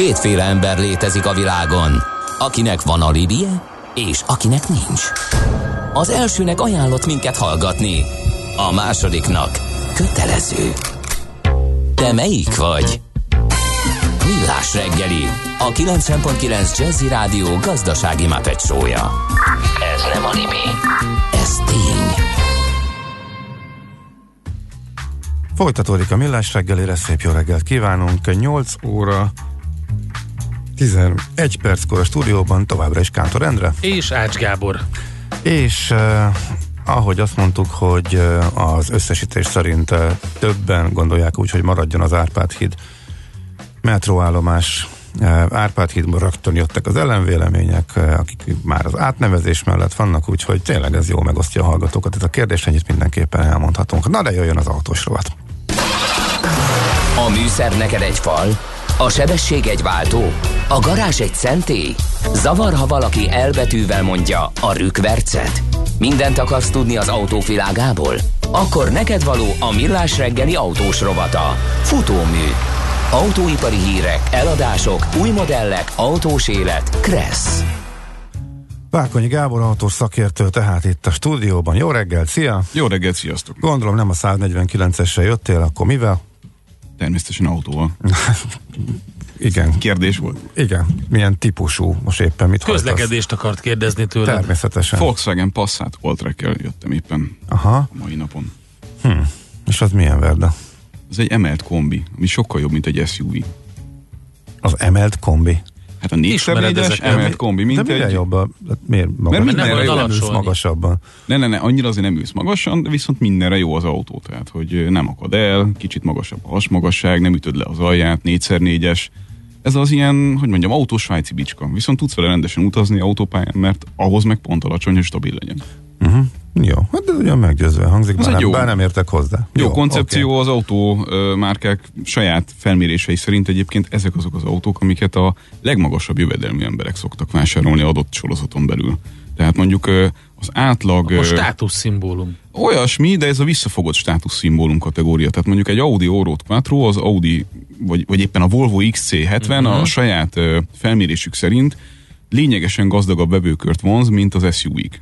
Kétféle ember létezik a világon, akinek van alibije, és akinek nincs. Az elsőnek ajánlott minket hallgatni, a másodiknak kötelező. Te melyik vagy? Millás reggeli, a 90.9 Jazzy Rádió gazdasági mapetsója. Ez nem animi, ez tény. Folytatódik a Millás reggelére, szép jó reggelt kívánunk. 8 óra 11 perckor a stúdióban továbbra is Kántor Endre. És Ács Gábor. És uh, ahogy azt mondtuk, hogy uh, az összesítés szerint uh, többen gondolják úgy, hogy maradjon az Árpád híd metróállomás Árpád hídban rögtön jöttek az ellenvélemények, akik már az átnevezés mellett vannak, úgyhogy tényleg ez jó megosztja a hallgatókat. Ez a kérdés ennyit mindenképpen elmondhatunk. Na de jöjjön az autós rovat. A műszer neked egy fal, a sebesség egy váltó, a garázs egy szentély. Zavar, ha valaki elbetűvel mondja a rükvercet. Mindent akarsz tudni az autóvilágából? Akkor neked való a millás reggeli autós rovata. Futómű. Autóipari hírek, eladások, új modellek, autós élet. Kressz. Vákonyi Gábor autós szakértő, tehát itt a stúdióban. Jó reggelt, szia! Jó reggelt, sziasztok! Gondolom nem a 149-esre jöttél, akkor mivel? Természetesen autóval. Igen. Kérdés volt? Igen. Milyen típusú most éppen mit Közlekedést hajtasz? akart kérdezni tőle. Természetesen. Volkswagen Passat Alltrack-kel jöttem éppen Aha. a mai napon. Hm. És az milyen verda? Ez egy emelt kombi, ami sokkal jobb, mint egy SUV. Az emelt kombi. Hát a Ismered 4x4-es ezeket? emelt kombi, mint De egy... jobb? Hát miért magas? Mert nem mindenre jó. alacsony. ülsz magasabban. Ne, ne, ne, annyira azért nem ülsz magasan, de viszont mindenre jó az autó, tehát hogy nem akad el, kicsit magasabb a hasmagasság, nem ütöd le az alját, 4x4-es. Ez az ilyen, hogy mondjam, autós svájci bicska. Viszont tudsz vele rendesen utazni autópályán, mert ahhoz meg pont alacsony, hogy stabil legyen. Uh-huh. Jó, hát ez ugyan meggyőzően hangzik, bár egy nem, jó- bár nem értek hozzá. Jó, koncepció az autó ö, márkák saját felmérései szerint egyébként ezek azok az autók, amiket a legmagasabb jövedelmű emberek szoktak vásárolni adott sorozaton belül. Tehát mondjuk az átlag A státuszszimbólum. olyasmi, de ez a visszafogott státuszszimbólum kategória. Tehát mondjuk egy Audi Orot Quattro, az Audi, vagy, vagy éppen a Volvo XC70 uh-huh. a saját felmérésük szerint lényegesen gazdagabb vevőkört vonz, mint az SUV-k.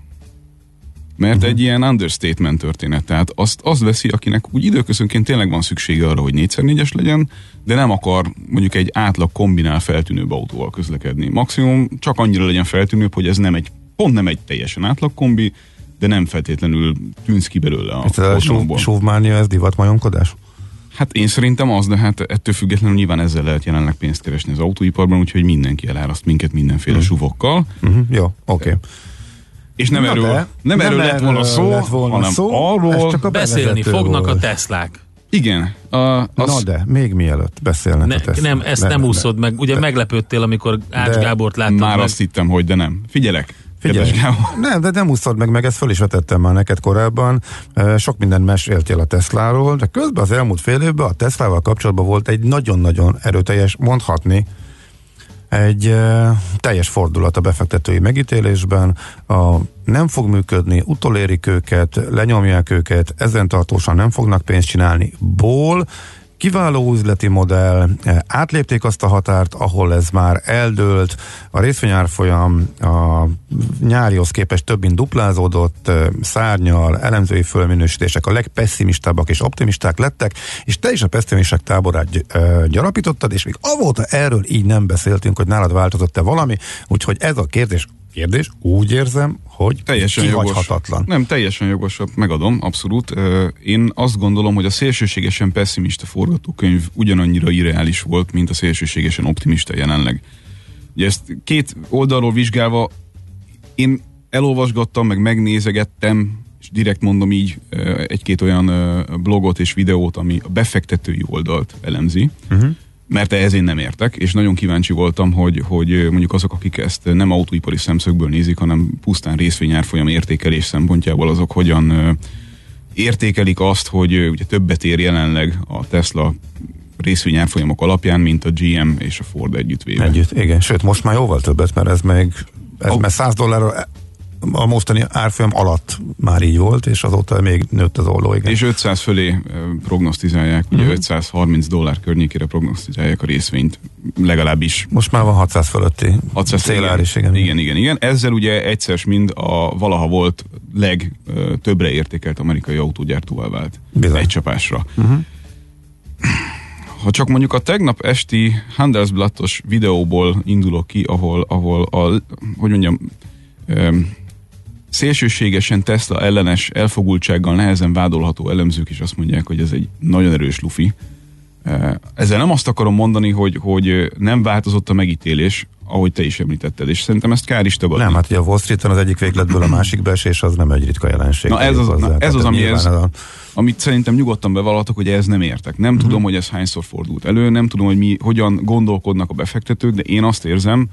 Mert uh-huh. egy ilyen understatement történet. Tehát azt, azt veszi, akinek úgy időközönként tényleg van szüksége arra, hogy 4x4-es legyen, de nem akar mondjuk egy átlag kombinál feltűnőbb autóval közlekedni. Maximum csak annyira legyen feltűnőbb, hogy ez nem egy, pont nem egy teljesen átlag kombi, de nem feltétlenül tűnsz ki belőle a Ez a sóvmánia, ez divatmajomkodás? Hát én szerintem az, de hát ettől függetlenül nyilván ezzel lehet jelenleg pénzt keresni az autóiparban, úgyhogy mindenki eláraszt minket mindenféle Hmm. suvokkal. Uh-huh. Jó, oké. Okay. És nem Na erről, de, nem erről lett volna szó, lett volna hanem szó, arról, csak a Beszélni fognak volt. a Teslák. igen, a, az, Na de, még mielőtt beszélnek Ne, a Tesla. nem, ezt De- nem de- úszod meg. Ugye meglepődtél, amikor Ács De Gábort láttad már meg. azt hittem, hogy de nem. Figyelek, Figyelj, nem, de nem úszod meg, meg ezt föl is vetettem már neked korábban. Sok mindent meséltél a Tesláról, de közben az elmúlt fél évben a Teslával kapcsolatban volt egy nagyon-nagyon erőteljes, mondhatni, egy teljes fordulat a befektetői megítélésben. A nem fog működni, utolérik őket, lenyomják őket, ezen tartósan nem fognak pénzt csinálni. Ból Kiváló üzleti modell, eh, átlépték azt a határt, ahol ez már eldőlt, a részvényárfolyam a nyárihoz képest több mint duplázódott, eh, szárnyal, elemzői fölminősítések a legpesszimistábbak és optimisták lettek, és te is a pessimisták táborát eh, gyarapítottad, és még avóta erről így nem beszéltünk, hogy nálad változott-e valami, úgyhogy ez a kérdés, kérdés úgy érzem, hogy Teljesen jogos. kihagyhatatlan. Nem, teljesen jogos, megadom, abszolút. Én azt gondolom, hogy a szélsőségesen pessimista forgatókönyv ugyanannyira irreális volt, mint a szélsőségesen optimista jelenleg. Ugye ezt két oldalról vizsgálva én elolvasgattam, meg megnézegettem, és direkt mondom így egy-két olyan blogot és videót, ami a befektetői oldalt elemzi, uh-huh. Mert ehhez én nem értek, és nagyon kíváncsi voltam, hogy, hogy mondjuk azok, akik ezt nem autóipari szemszögből nézik, hanem pusztán részvényárfolyam értékelés szempontjából azok hogyan értékelik azt, hogy ugye többet ér jelenleg a Tesla részvényárfolyamok alapján, mint a GM és a Ford együttvéve. Együtt, igen. Sőt, most már jóval többet, mert ez még ez mert 100 dollárra a mostani árfolyam alatt már így volt, és azóta még nőtt az olló, igen. És 500 fölé prognosztizálják, ugye Mhm. 530 dollár környékére prognosztizálják a részvényt, legalábbis Most már van 600 fölötti 600 célár is, igen. igen, igen, igen. Ezzel ugye egyszer mind a valaha volt legtöbbre értékelt amerikai autógyártóval vált. Bizony. Egy csapásra. Uh-huh. Ha csak mondjuk a tegnap esti Handelsblattos videóból indulok ki, ahol, ahol a, hogy mondjam, szélsőségesen Tesla ellenes elfogultsággal nehezen vádolható elemzők is azt mondják, hogy ez egy nagyon erős lufi. Ezzel nem azt akarom mondani, hogy, hogy nem változott a megítélés, ahogy te is említetted, és szerintem ezt kár is tagadni. Nem, hát ugye a Wall Street-en az egyik végletből a másikba esés, az nem egy ritka jelenség. Na ez az- na ez az, ami ez- a- Amit szerintem nyugodtan bevallhatok, hogy ez nem értek. Nem uh-huh. tudom, hogy ez hányszor fordult elő, nem tudom, hogy mi, hogyan gondolkodnak a befektetők, de én azt érzem,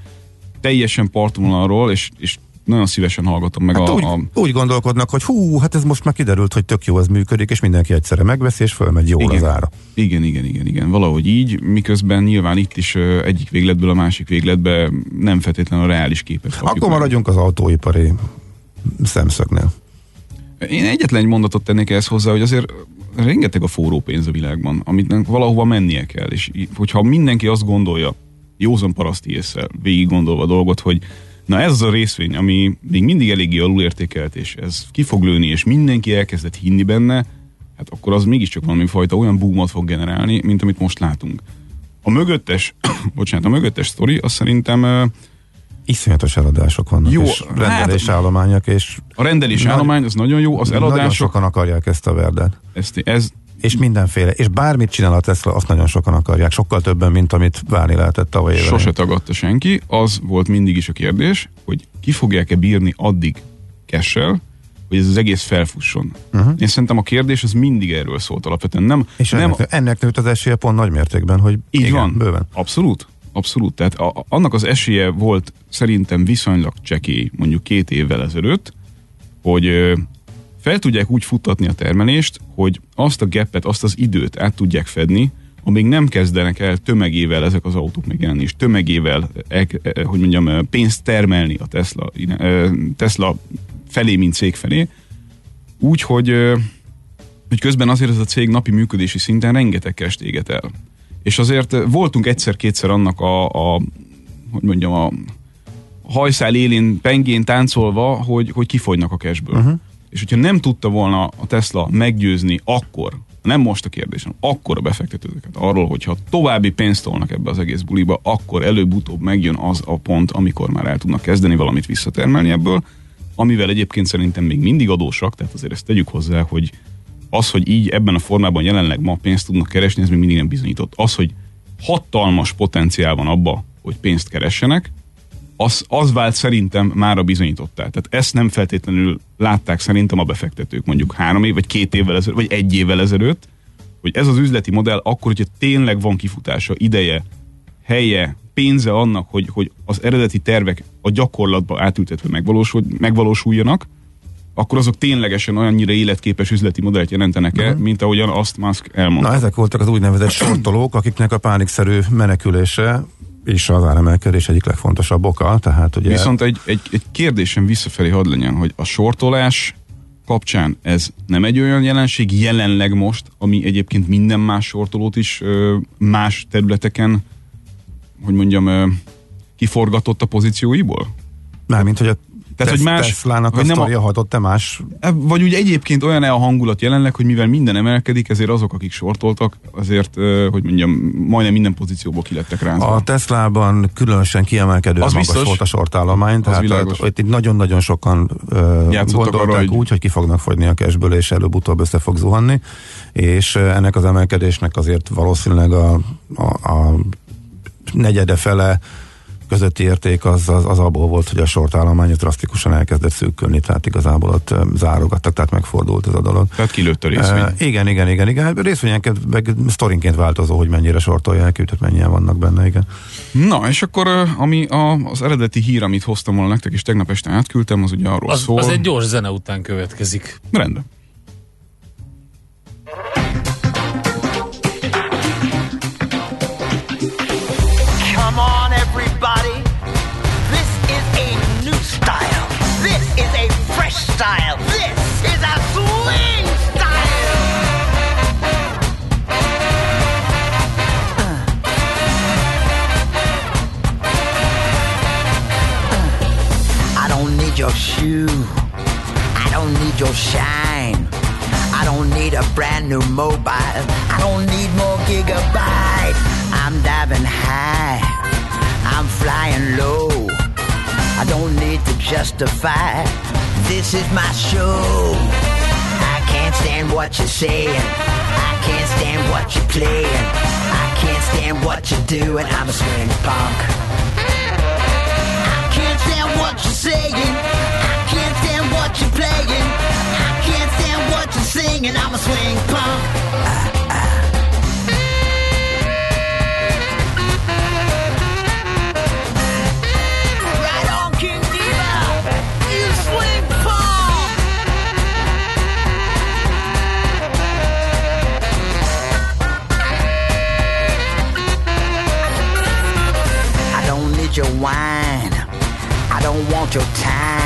teljesen partvonalról, és, és nagyon szívesen hallgatom meg Hát a, úgy, a... úgy gondolkodnak, hogy hú, hát ez most már kiderült, hogy tök jó, ez működik, és mindenki egyszerre megveszi, és fölmegy jól Igen. az ára. Igen, igen, igen, igen. Valahogy így, miközben nyilván itt is egyik végletből a másik végletbe nem feltétlenül a reális képet kapjuk Akkor meg. maradjunk az autóipari szemszögnél. Én egyetlen egy mondatot tennék ehhez hozzá, hogy azért rengeteg a forró pénz a világban, amit valahova mennie kell, és hogyha mindenki azt gondolja, józan paraszti észre, végig gondolva a dolgot, hogy na ez az a részvény, ami még mindig eléggé alulértékelt, és ez ki fog lőni, és mindenki elkezdett hinni benne, hát akkor az mégiscsak valami fajta olyan boomot fog generálni, mint amit most látunk. A mögöttes, bocsánat, a mögöttes sztori, az szerintem ö, Iszonyatos eladások vannak, Jó, és rendelés hát- állományok, és a rendelés Nagy- állomány az nagyon jó, az nagyon eladások, sokan akarják ezt a verdet. ezt, ez, És mindenféle, és bármit csinál a Tesla, azt nagyon sokan akarják, sokkal többen, mint amit várni lehetett tavaly éven. Sose tagadta senki, az volt mindig is a kérdés, hogy ki fogják-e bírni addig kessel, hogy ez az egész felfusson. Uh-huh. Én szerintem a kérdés az mindig erről szólt alapvetően. Nem, És nem, ennek, ennek nőtt az esélye pont nagy mértékben, hogy így igen, van. bőven. Abszolút. Abszolút. Tehát a, a- annak az esélye volt szerintem viszonylag csekély, mondjuk két évvel ezelőtt, hogy fel tudják úgy futtatni a termelést, hogy azt a gapet, azt az időt át tudják fedni, amíg nem kezdenek el tömegével ezek az autók megjelenni, és tömegével, el, eh, hogy mondjam, eh, pénzt termelni a Tesla, eh, Tesla felé, mint cég felé, úgy, hogy, eh, hogy közben azért ez a cég napi működési szinten rengeteg cash éget el. És azért eh, voltunk egyszer-kétszer annak a, a hogy mondjam, a hajszál élén, pengén táncolva, hogy, hogy kifogynak a cashből. Uh-huh. És hogyha nem tudta volna a Tesla meggyőzni akkor, nem most a kérdés, hanem akkor a befektetőket arról, hogyha további pénzt tolnak ebbe az egész buliba, akkor előbb-utóbb megjön az a pont, amikor már el tudnak kezdeni valamit visszatermelni ebből, amivel egyébként szerintem még mindig adósak, tehát azért ezt tegyük hozzá, hogy az, hogy így ebben a formában jelenleg ma pénzt tudnak keresni, ez még mindig nem bizonyított. Az, hogy hatalmas potenciál van abba, hogy pénzt keressenek, az, az vált szerintem már a bizonyítottá. Tehát ezt nem feltétlenül látták szerintem a befektetők mondjuk három év, vagy két évvel ezelőtt, vagy egy évvel ezelőtt, hogy ez az üzleti modell akkor, hogyha tényleg van kifutása, ideje, helye, pénze annak, hogy, hogy az eredeti tervek a gyakorlatba átültetve megvalósul, megvalósuljanak, akkor azok ténylegesen olyannyira életképes üzleti modellt jelentenek-e, mint ahogyan azt Musk elmondta. Na ezek voltak az úgynevezett sortolók, akiknek a pánikszerű menekülése és az áremelkedés egyik legfontosabb oka, tehát ugye... Viszont egy, egy, egy kérdésem visszafelé hadd legyen, hogy a sortolás kapcsán ez nem egy olyan jelenség jelenleg most, ami egyébként minden más sortolót is ö, más területeken, hogy mondjam, ö, kiforgatott a pozícióiból? Mármint, hogy a Tehát, Tesz- hogy más- Teslának a hogy nem a- hatott-e más E, Vagy úgy egyébként olyan-e a hangulat jelenleg, hogy mivel minden emelkedik, ezért azok, akik sortoltak, azért, hogy mondjam, majdnem minden pozícióból kilettek rázva. A Teslában különösen kiemelkedő Az magas biztos. volt a sortállomány, tehát ott itt nagyon-nagyon sokan ö, gondolták arra, hogy- úgy, hogy ki fognak fogyni a cashből, és előbb-utóbb össze fog zuhanni, és ennek az emelkedésnek azért valószínűleg a, a, a negyede fele közötti érték az, az, az abból volt, hogy a sortállomány drasztikusan elkezdett szűkülni, tehát igazából ott zárogattak, tehát megfordult ez a dolog. Tehát kilőtt a részvény. Uh, igen, igen, igen, igen. Részvényenként, meg sztorinként változó, hogy mennyire sortolják őt, tehát mennyien vannak benne, igen. Na, és akkor ami a, az eredeti hír, amit hoztam volna nektek, és tegnap este átküldtem, az ugye arról Az, szól. az egy gyors zene után következik. Rendben. Mobile. I don't need more gigabyte. I'm diving high. I'm flying low. I don't need to justify. This is my show. I can't stand what you're saying. I can't stand what you're playing. I can't stand what you're doing. I'm a swing punk. I can't stand what you're saying. I can't stand what you're playing. Singing. I'm a swing punk. Right on, King Diva. You swing punk. I don't need your wine. I don't want your time.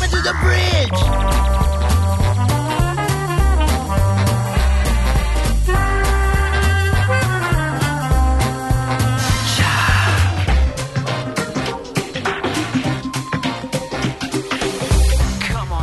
To the bridge.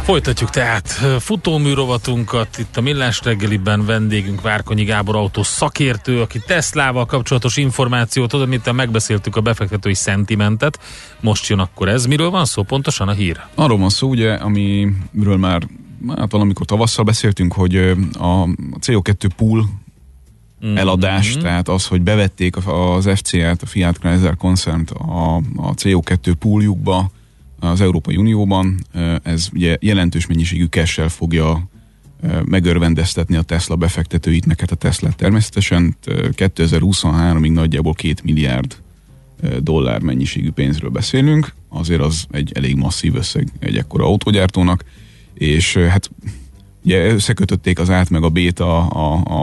Folytatjuk tehát futómű rovatunkat. Itt a Millás reggeliben vendégünk Várkonyi Gábor autó szakértő, aki Teslával kapcsolatos információt ad, amit megbeszéltük a befektetői szentimentet. Most jön akkor ez. Miről van szó pontosan a hír? Arról van szó, ugye, amiről már hát valamikor tavasszal beszéltünk, hogy a CO2 pool eladás, tehát az, hogy bevették az FCA-t, a Fiat Chrysler Concert a, a CO2 pooljukba az Európai Unióban, ez ugye jelentős mennyiségű cash fogja megörvendeztetni a Tesla befektetőit, meg hát a Tesla természetesen. Ö, 2023-ig nagyjából két milliárd ö, dollár mennyiségű pénzről beszélünk, azért az egy elég masszív összeg egy ekkora autógyártónak, és hát ugye összekötötték az át meg a B-t a,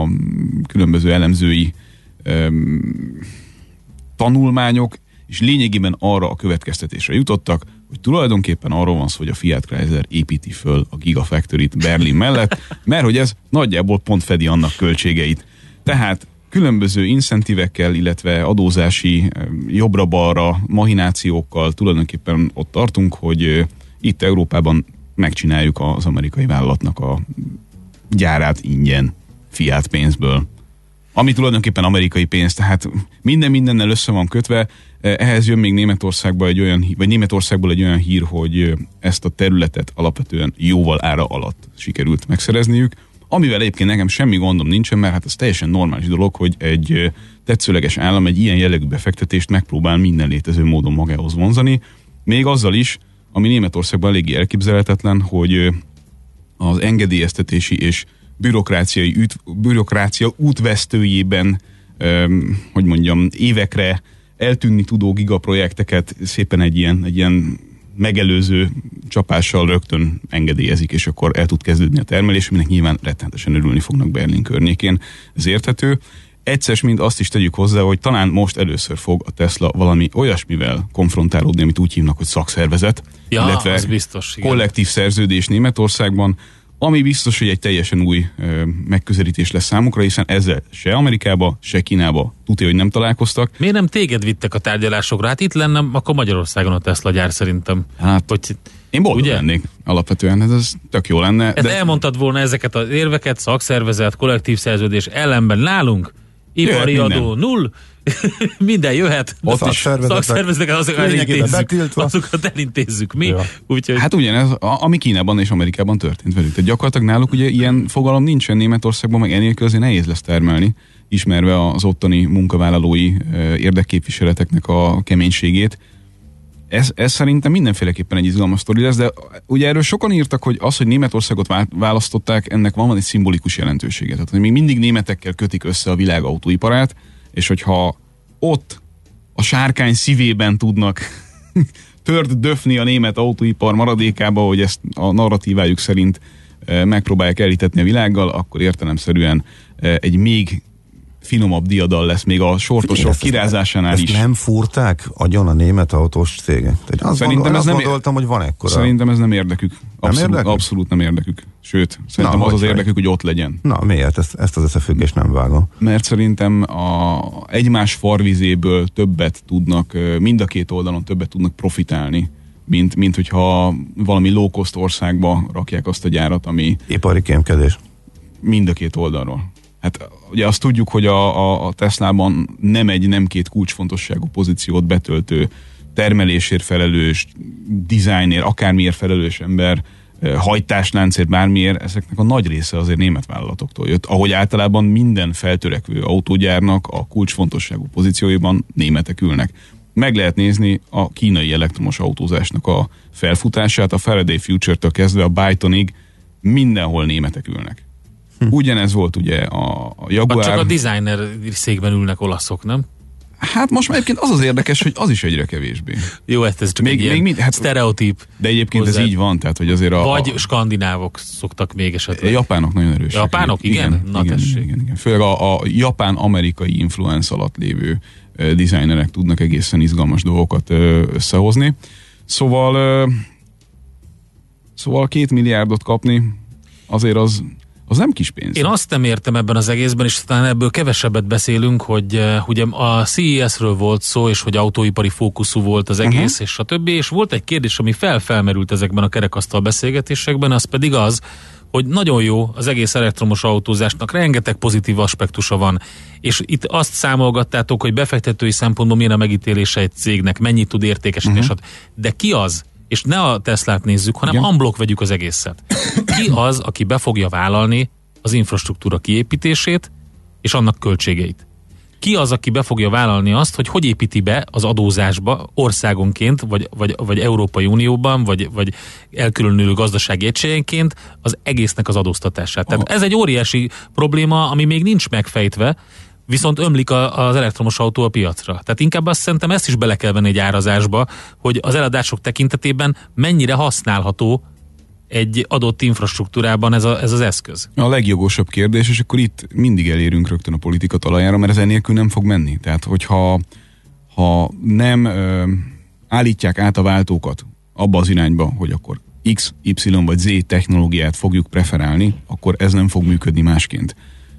a, különböző elemzői öm, tanulmányok, és lényegében arra a következtetésre jutottak, hogy tulajdonképpen arról van szó, hogy a Fiat Chrysler építi föl a Gigafactory-t Berlin mellett, mert hogy ez nagyjából pont fedi annak költségeit. Tehát különböző incentívekkel, illetve adózási öm, jobbra-balra mahinációkkal tulajdonképpen ott tartunk, hogy ö, itt Európában megcsináljuk az amerikai vállalatnak a gyárát ingyen fiát pénzből. Ami tulajdonképpen amerikai pénz, tehát minden mindennel össze van kötve. Ehhez jön még Németországból egy olyan, vagy Németországból egy olyan hír, hogy ezt a területet alapvetően jóval ára alatt sikerült megszerezniük, amivel egyébként nekem semmi gondom nincsen, mert hát ez teljesen normális dolog, hogy egy tetszőleges állam egy ilyen jellegű befektetést megpróbál minden létező módon magához vonzani, még azzal is, ami Németországban eléggé elképzelhetetlen, hogy az engedélyeztetési és bürokráciai üt, bürokrácia útvesztőjében, hogy mondjam, évekre eltűnni tudó gigaprojekteket szépen egy ilyen, egy ilyen megelőző csapással rögtön engedélyezik, és akkor el tud kezdődni a termelés, aminek nyilván rettenetesen örülni fognak Berlin környékén. Ez érthető. Egyszer mind azt is tegyük hozzá, hogy talán most először fog a Tesla valami olyasmivel konfrontálódni, amit úgy hívnak, hogy szakszervezet, Ja, illetve biztos, igen. kollektív szerződés Németországban, ami biztos, hogy egy teljesen új ö, megközelítés lesz számukra, hiszen ezzel se Amerikába, se Kínába tudja, hogy nem találkoztak. Miért nem téged vittek a tárgyalásokra? Hát itt lenne akkor Magyarországon a Tesla gyár szerintem. Hát, Hogy, Én boldog Ugye? lennék alapvetően, ez, ez tök jó lenne. de... elmondtad volna ezeket az érveket, szakszervezet, kollektív szerződés ellenben nálunk, ipari adó null, minden jöhet. Ott is szakszervezetek lényegében elintézzük, azokat elintézzük mi. Ja. Úgyhogy Hát ugyanez, ami Kínában és Amerikában történt velük. Tehát gyakorlatilag náluk ugye ilyen fogalom nincsen Németországban, meg enélkül azért nehéz lesz termelni, ismerve az ottani munkavállalói érdekképviseleteknek a keménységét. ez, ez szerintem mindenféleképpen egy izgalmas sztori lesz, de ugye erről sokan írtak, hogy az, hogy Németországot választották, ennek van egy szimbolikus jelentősége. Tehát, hogy még mindig németekkel kötik össze a világ autóiparát, és hogyha ott a sárkány szívében tudnak tört döfni a német autóipar maradékába, hogy ezt a narratívájuk szerint eh, megpróbálják elítetni a világgal, akkor értelemszerűen eh, egy még finomabb diadal lesz még a sortosok ezt, kirázásánál ezt is. nem fúrták agyon a német autós cégek? Azt szerintem gondol, ez nem gondoltam, hogy van ekkora. Szerintem ez nem érdekük. Abszolút nem, érdekük? abszolút nem érdekük. Sőt, szerintem Na, az az érdekük, hogy ott legyen. Na miért? Ezt, ezt az összefüggést nem vágom. Mert szerintem a egymás farvizéből többet tudnak, mind a két oldalon többet tudnak profitálni mint, mint hogyha valami low-cost országba rakják azt a gyárat, ami... Ipari kémkedés. Mind a két oldalról. Hát ugye azt tudjuk, hogy a, a, a Teslában nem egy, nem két kulcsfontosságú pozíciót betöltő termelésért felelős, dizájnért, akármiért felelős ember, hajtásláncért, bármiért, ezeknek a nagy része azért német vállalatoktól jött. Ahogy általában minden feltörekvő autógyárnak a kulcsfontosságú pozícióiban németek ülnek. Meg lehet nézni a kínai elektromos autózásnak a felfutását, a Faraday Future-től kezdve a Bytonig, mindenhol németek ülnek. Hm. Ugyanez volt ugye a, a Jaguar. Csak a designer székben ülnek olaszok, nem? Hát most már egyébként az az érdekes, hogy az is egyre kevésbé. Jó, hát ez csak még, egy még mind, hát, sztereotíp. De egyébként hozzá. ez így van, tehát hogy azért a... Vagy a, skandinávok szoktak még esetleg. A japánok nagyon erősek. Japánok, igen? igen Na igen, igen, igen, igen. Főleg a, a japán-amerikai influence alatt lévő uh, designerek tudnak egészen izgalmas dolgokat uh, összehozni. Szóval uh, szóval két milliárdot kapni azért az az nem kis pénz. Én azt nem értem ebben az egészben, és talán ebből kevesebbet beszélünk, hogy uh, ugye a CES-ről volt szó, és hogy autóipari fókuszú volt az egész, uh-huh. és a többi, és volt egy kérdés, ami felfelmerült ezekben a kerekasztal beszélgetésekben, az pedig az, hogy nagyon jó az egész elektromos autózásnak, rengeteg pozitív aspektusa van, és itt azt számolgattátok, hogy befektetői szempontból milyen a megítélése egy cégnek, mennyit tud értékesíteni, uh-huh. de ki az, és ne a Teslát nézzük, hanem Igen. unblock vegyük az egészet. Ki az, aki be fogja vállalni az infrastruktúra kiépítését és annak költségeit? Ki az, aki be fogja vállalni azt, hogy hogy építi be az adózásba országonként, vagy, vagy, vagy Európai Unióban, vagy, vagy elkülönülő gazdasági egységenként az egésznek az adóztatását. Tehát ez egy óriási probléma, ami még nincs megfejtve, viszont ömlik a, az elektromos autó a piacra. Tehát inkább azt szerintem ezt is bele kell venni egy árazásba, hogy az eladások tekintetében mennyire használható egy adott infrastruktúrában ez, a, ez az eszköz? A legjogosabb kérdés, és akkor itt mindig elérünk rögtön a politika talajára, mert ez nélkül nem fog menni. Tehát, hogyha ha nem ö, állítják át a váltókat abba az irányba, hogy akkor X, Y vagy Z technológiát fogjuk preferálni, akkor ez nem fog működni másként.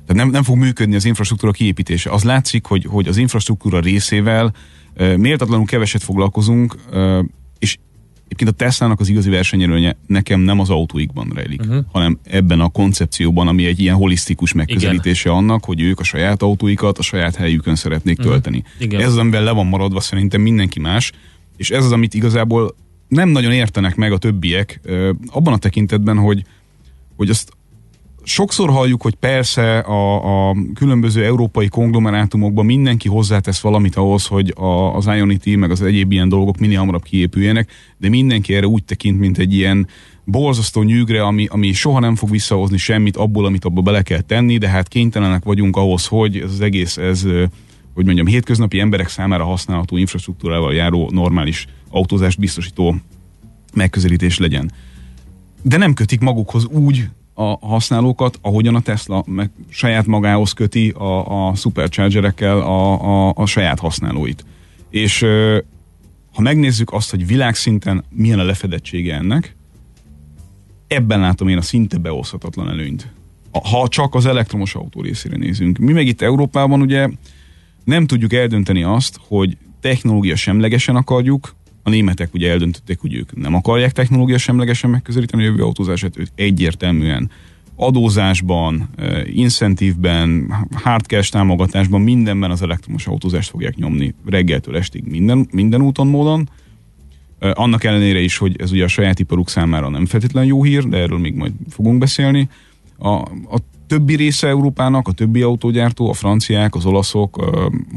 Tehát nem, nem fog működni az infrastruktúra kiépítése. Az látszik, hogy, hogy az infrastruktúra részével méltatlanul keveset foglalkozunk, egyébként a Tesla-nak az igazi versenyelőnye nekem nem az autóikban rejlik, uh-huh. hanem ebben a koncepcióban, ami egy ilyen holisztikus megközelítése Igen. annak, hogy ők a saját autóikat a saját helyükön szeretnék uh-huh. tölteni. Igen. Ez az, amivel le van maradva szerintem mindenki más, és ez az, amit igazából nem nagyon értenek meg a többiek, abban a tekintetben, hogy, hogy azt sokszor halljuk, hogy persze a, a különböző európai konglomerátumokban mindenki hozzátesz valamit ahhoz, hogy a, az Ionity meg az egyéb ilyen dolgok minél hamarabb kiépüljenek, de mindenki erre úgy tekint, mint egy ilyen borzasztó nyűgre, ami, ami soha nem fog visszahozni semmit abból, amit abba bele kell tenni, de hát kénytelenek vagyunk ahhoz, hogy ez az egész, ez, hogy mondjam, hétköznapi emberek számára használható infrastruktúrával járó normális autózást biztosító megközelítés legyen. De nem kötik magukhoz úgy a használókat, ahogyan a Tesla meg saját magához köti a, a superchargerekkel a, a, a saját használóit. És ha megnézzük azt, hogy világszinten milyen a lefedettsége ennek, ebben látom én a szinte beoszthatatlan előnyt. Ha csak az elektromos autó részére nézünk. Mi meg itt Európában ugye nem tudjuk eldönteni azt, hogy technológia semlegesen akarjuk, a németek ugye eldöntötték, hogy ők nem akarják technológia semlegesen megközelíteni a jövő autózását, ők egyértelműen adózásban, eh, incentívben, hardcash támogatásban, mindenben az elektromos autózást fogják nyomni reggeltől estig minden, minden úton, módon. Eh, annak ellenére is, hogy ez ugye a saját iparuk számára nem feltétlenül jó hír, de erről még majd fogunk beszélni. A, a többi része Európának, a többi autógyártó, a franciák, az olaszok,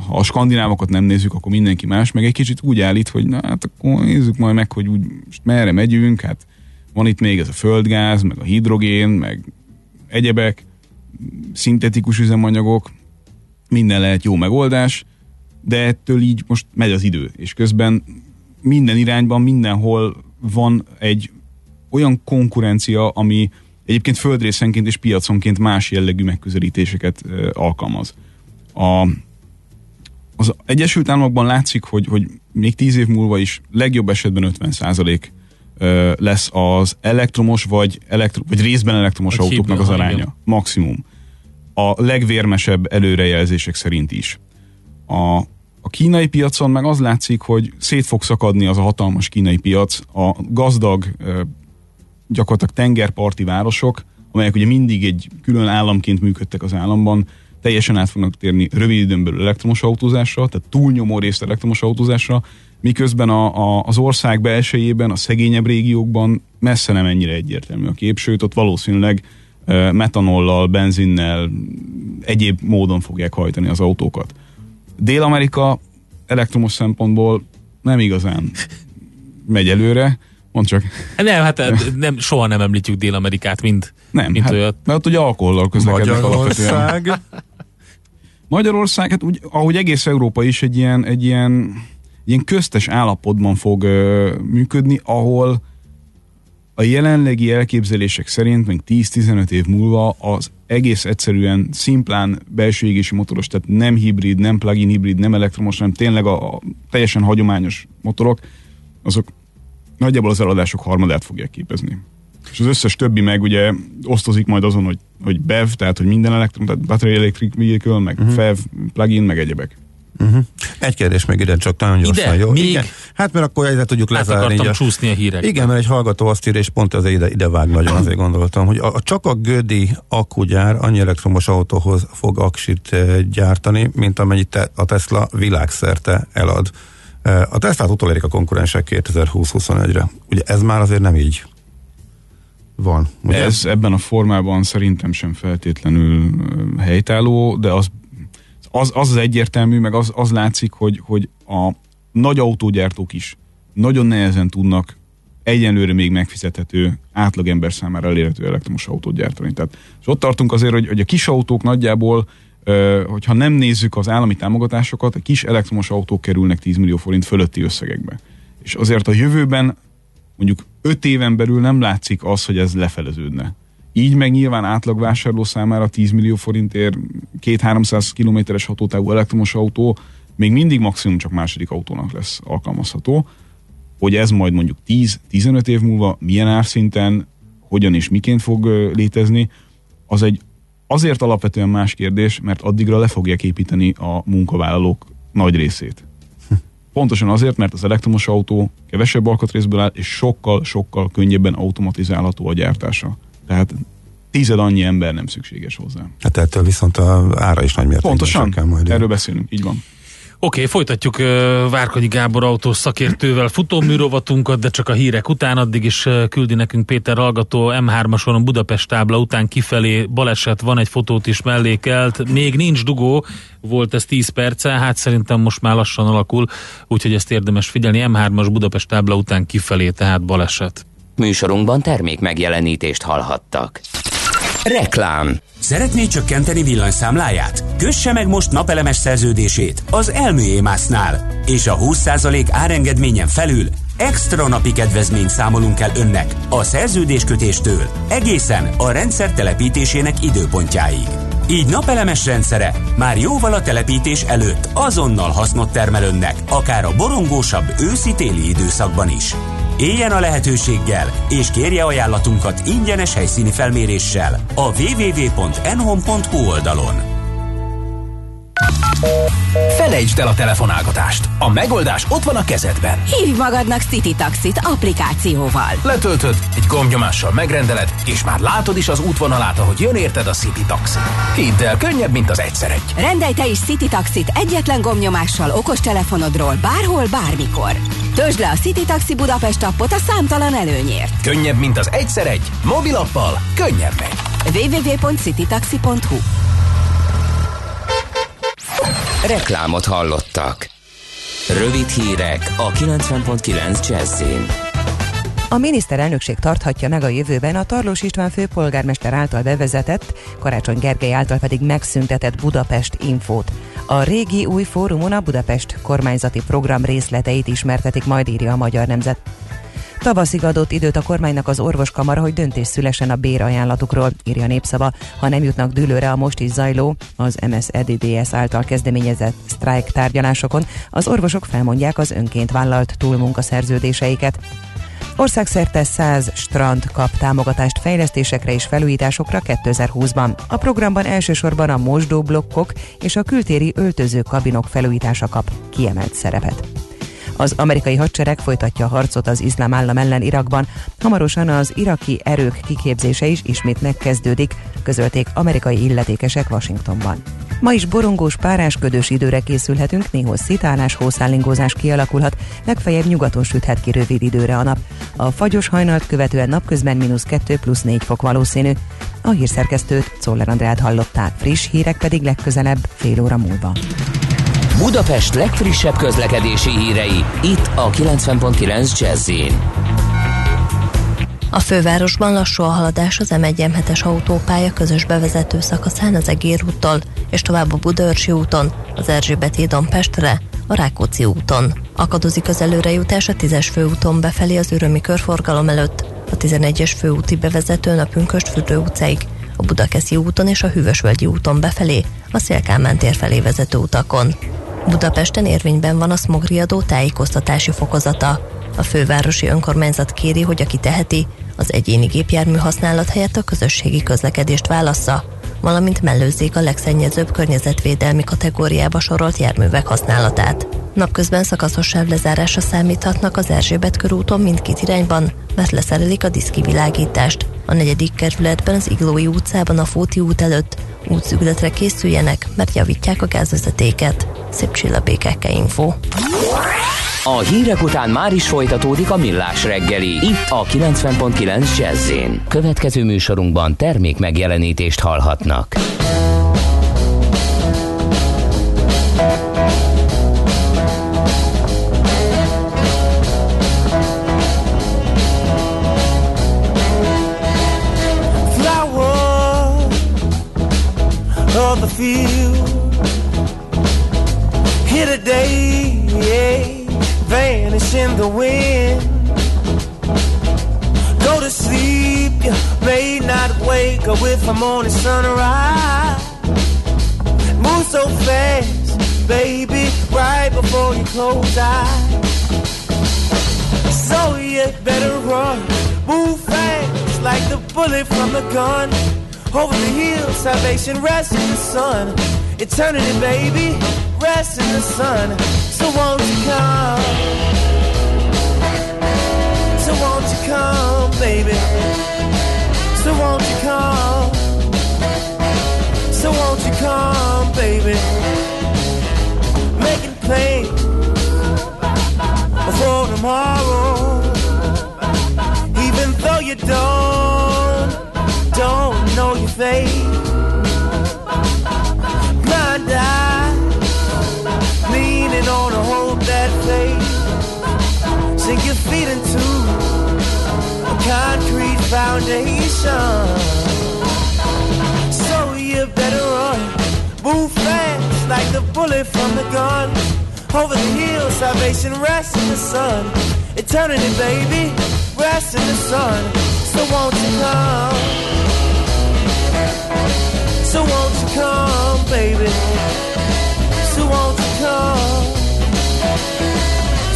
ha a skandinávokat nem nézzük, akkor mindenki más, meg egy kicsit úgy állít, hogy na hát akkor nézzük majd meg, hogy úgy most merre megyünk, hát van itt még ez a földgáz, meg a hidrogén, meg egyebek, szintetikus üzemanyagok, minden lehet jó megoldás, de ettől így most megy az idő, és közben minden irányban, mindenhol van egy olyan konkurencia, ami egyébként földrészenként és piaconként más jellegű megközelítéseket alkalmaz. A, az Egyesült Államokban látszik, hogy, hogy még tíz év múlva is legjobb esetben 50 százalék lesz az elektromos vagy, elektro, vagy részben elektromos vagy autóknak az aránya. Igen. Maximum. A legvérmesebb előrejelzések szerint is. A, a kínai piacon meg az látszik, hogy szét fog szakadni az a hatalmas kínai piac. A gazdag, gyakorlatilag tengerparti városok, amelyek ugye mindig egy külön államként működtek az államban, teljesen át fognak térni rövid időn belül elektromos autózásra, tehát túlnyomó részt elektromos autózásra, miközben a, a, az ország belsejében, a szegényebb régiókban messze nem ennyire egyértelmű a kép, sőt ott valószínűleg metanollal, benzinnel, egyéb módon fogják hajtani az autókat. Dél-Amerika elektromos szempontból nem igazán megy előre, Mondd csak. Nem, hát nem, soha nem említjük Dél-Amerikát, mint, nem, mint hát, olyat. Mert ott ugye alkohollal közlekednek Magyarország. Magyarország, hát úgy, ahogy egész Európa is egy ilyen, egy ilyen, ilyen köztes állapotban fog ö, működni, ahol a jelenlegi elképzelések szerint még 10-15 év múlva az egész egyszerűen szimplán belső égési motoros, tehát nem hibrid, nem plug-in hibrid, nem elektromos, hanem tényleg a, a teljesen hagyományos motorok, azok nagyjából az eladások harmadát fogják képezni. És az összes többi meg ugye osztozik majd azon, hogy, hogy BEV, tehát hogy minden elektron, tehát battery electric vehicle, meg uh-huh. FEV, plug-in, meg egyebek. Uh-huh. Egy kérdés még ide, csak nagyon gyorsan. Ide? Jó? Még? Igen. Hát mert akkor ezzel tudjuk Hát lezárni. akartam így a- csúszni a hírek. Igen, mert egy hallgató azt írja, és pont azért ide, ide vág nagyon, azért gondoltam, hogy a, a, csak a Gödi akkugyár annyi elektromos autóhoz fog aksit e, gyártani, mint amennyit te, a Tesla világszerte elad. A Tesla utolérik a konkurensek 2020-21-re. Ugye ez már azért nem így van. Ugye? Ez ebben a formában szerintem sem feltétlenül helytálló, de az az, az, az egyértelmű, meg az, az látszik, hogy, hogy a nagy autógyártók is nagyon nehezen tudnak egyenlőre még megfizethető átlagember számára elérhető elektromos autót gyártani. Tehát, és ott tartunk azért, hogy, hogy a kis autók nagyjából, hogyha nem nézzük az állami támogatásokat, a kis elektromos autók kerülnek 10 millió forint fölötti összegekbe. És azért a jövőben mondjuk 5 éven belül nem látszik az, hogy ez lefeleződne. Így meg nyilván átlagvásárló számára 10 millió forintért 2-300 kilométeres hatótávú elektromos autó még mindig maximum csak második autónak lesz alkalmazható. Hogy ez majd mondjuk 10-15 év múlva milyen árszinten, hogyan és miként fog létezni, az egy azért alapvetően más kérdés, mert addigra le fogják építeni a munkavállalók nagy részét. Pontosan azért, mert az elektromos autó kevesebb alkatrészből áll, és sokkal-sokkal könnyebben automatizálható a gyártása. Tehát tízed annyi ember nem szükséges hozzá. Hát ettől viszont a ára is nagy mértékben Pontosan, csökken majd. erről beszélünk, így van. Oké, folytatjuk uh, Várkonyi Gábor autós szakértővel futóműrovatunkat, de csak a hírek után, addig is küldi nekünk Péter Hallgató M3-ason Budapest tábla után kifelé baleset, van egy fotót is mellékelt, még nincs dugó, volt ez 10 perce, hát szerintem most már lassan alakul, úgyhogy ezt érdemes figyelni, M3-as Budapest tábla után kifelé, tehát baleset. Műsorunkban termék megjelenítést hallhattak. Reklám Szeretné csökkenteni villanyszámláját? Kösse meg most napelemes szerződését az Elműémásznál, és a 20% árengedményen felül extra napi kedvezményt számolunk el önnek a szerződéskötéstől egészen a rendszer telepítésének időpontjáig. Így napelemes rendszere már jóval a telepítés előtt azonnal hasznot termel önnek, akár a borongósabb őszi-téli időszakban is. Éljen a lehetőséggel, és kérje ajánlatunkat ingyenes helyszíni felméréssel a www.enhom.hu oldalon. Felejtsd el a telefonálgatást. A megoldás ott van a kezedben. Hívj magadnak City Taxit applikációval. Letöltöd, egy gombnyomással megrendeled, és már látod is az útvonalát, ahogy jön érted a City Taxi. Hidd el, könnyebb, mint az egyszer egy. Rendelj te is City Taxit egyetlen gombnyomással okos telefonodról bárhol, bármikor. Töltsd le a City Taxi Budapest appot a számtalan előnyért. Könnyebb, mint az egyszer egy. Mobilappal könnyebb megy. www.citytaxi.hu Reklámot hallottak. Rövid hírek a 90.9 Jazzin. A miniszterelnökség tarthatja meg a jövőben a Tarlós István főpolgármester által bevezetett, Karácsony Gergely által pedig megszüntetett Budapest Infót. A régi új fórumon a Budapest kormányzati program részleteit ismertetik, majd írja a Magyar Nemzet. Tavaszig adott időt a kormánynak az orvoskamara, hogy döntés szülesen a bérajánlatukról, írja népszava. Ha nem jutnak dűlőre a most is zajló, az MSZEDDS által kezdeményezett sztrájk tárgyalásokon, az orvosok felmondják az önként vállalt túlmunkaszerződéseiket. Országszerte 100 strand kap támogatást fejlesztésekre és felújításokra 2020-ban. A programban elsősorban a mosdóblokkok és a kültéri öltöző kabinok felújítása kap kiemelt szerepet. Az amerikai hadsereg folytatja a harcot az iszlám állam ellen Irakban. Hamarosan az iraki erők kiképzése is ismét megkezdődik, közölték amerikai illetékesek Washingtonban. Ma is borongós, párásködős időre készülhetünk, néhol szitálás, hószállingózás kialakulhat, legfeljebb nyugaton süthet ki rövid időre a nap. A fagyos hajnalt követően napközben mínusz 2 plusz 4 fok valószínű. A hírszerkesztőt, Czoller Andrát hallották, friss hírek pedig legközelebb fél óra múlva. Budapest legfrissebb közlekedési hírei, itt a 90.9 jazz A fővárosban lassú a haladás az M1-M7-es autópálya közös bevezető szakaszán az Egér úttól, és tovább a Budaörsi úton, az Erzsébet hídon Pestre, a Rákóczi úton. Akadozik az előrejutás a 10-es főúton befelé az Ürömi körforgalom előtt, a 11-es főúti bevezetőn a Pünköstfürdő utcáig, a Budakeszi úton és a Hűvösvölgyi úton befelé, a Szélkámán tér felé vezető utakon. Budapesten érvényben van a smogriadó tájékoztatási fokozata. A fővárosi önkormányzat kéri, hogy aki teheti, az egyéni gépjármű használat helyett a közösségi közlekedést válassza, valamint mellőzzék a legszennyezőbb környezetvédelmi kategóriába sorolt járművek használatát. Napközben szakaszos sávlezárásra számíthatnak az Erzsébet körúton mindkét irányban, mert leszerelik a diszkivilágítást. A negyedik kerületben az Iglói utcában a Fóti út előtt útszűkületre készüljenek, mert javítják a gázvezetéket. Szép csillabékekkel info. A hírek után már is folytatódik a millás reggeli, itt a 90.9 jazz Következő műsorunkban termék megjelenítést hallhatnak. The field. Here today, vanish in the wind. Go to sleep, you may not wake up with the morning sunrise. Move so fast, baby, right before you close eyes. So you better run, move fast like the bullet from the gun. Over the hills, salvation rests in the sun. Eternity, baby, rests in the sun. So won't you come? So won't you come, baby? So won't you come? So won't you come, baby? Making plans for tomorrow. Even though you don't, don't know your fate. Blind eye, leaning on a hope that faith. Sink your feet into a concrete foundation. So you better run, move fast like the bullet from the gun. Over the hills, salvation rests in the sun. Eternity, baby, rests in the sun. So won't you come? So won't you come, baby? So won't you come?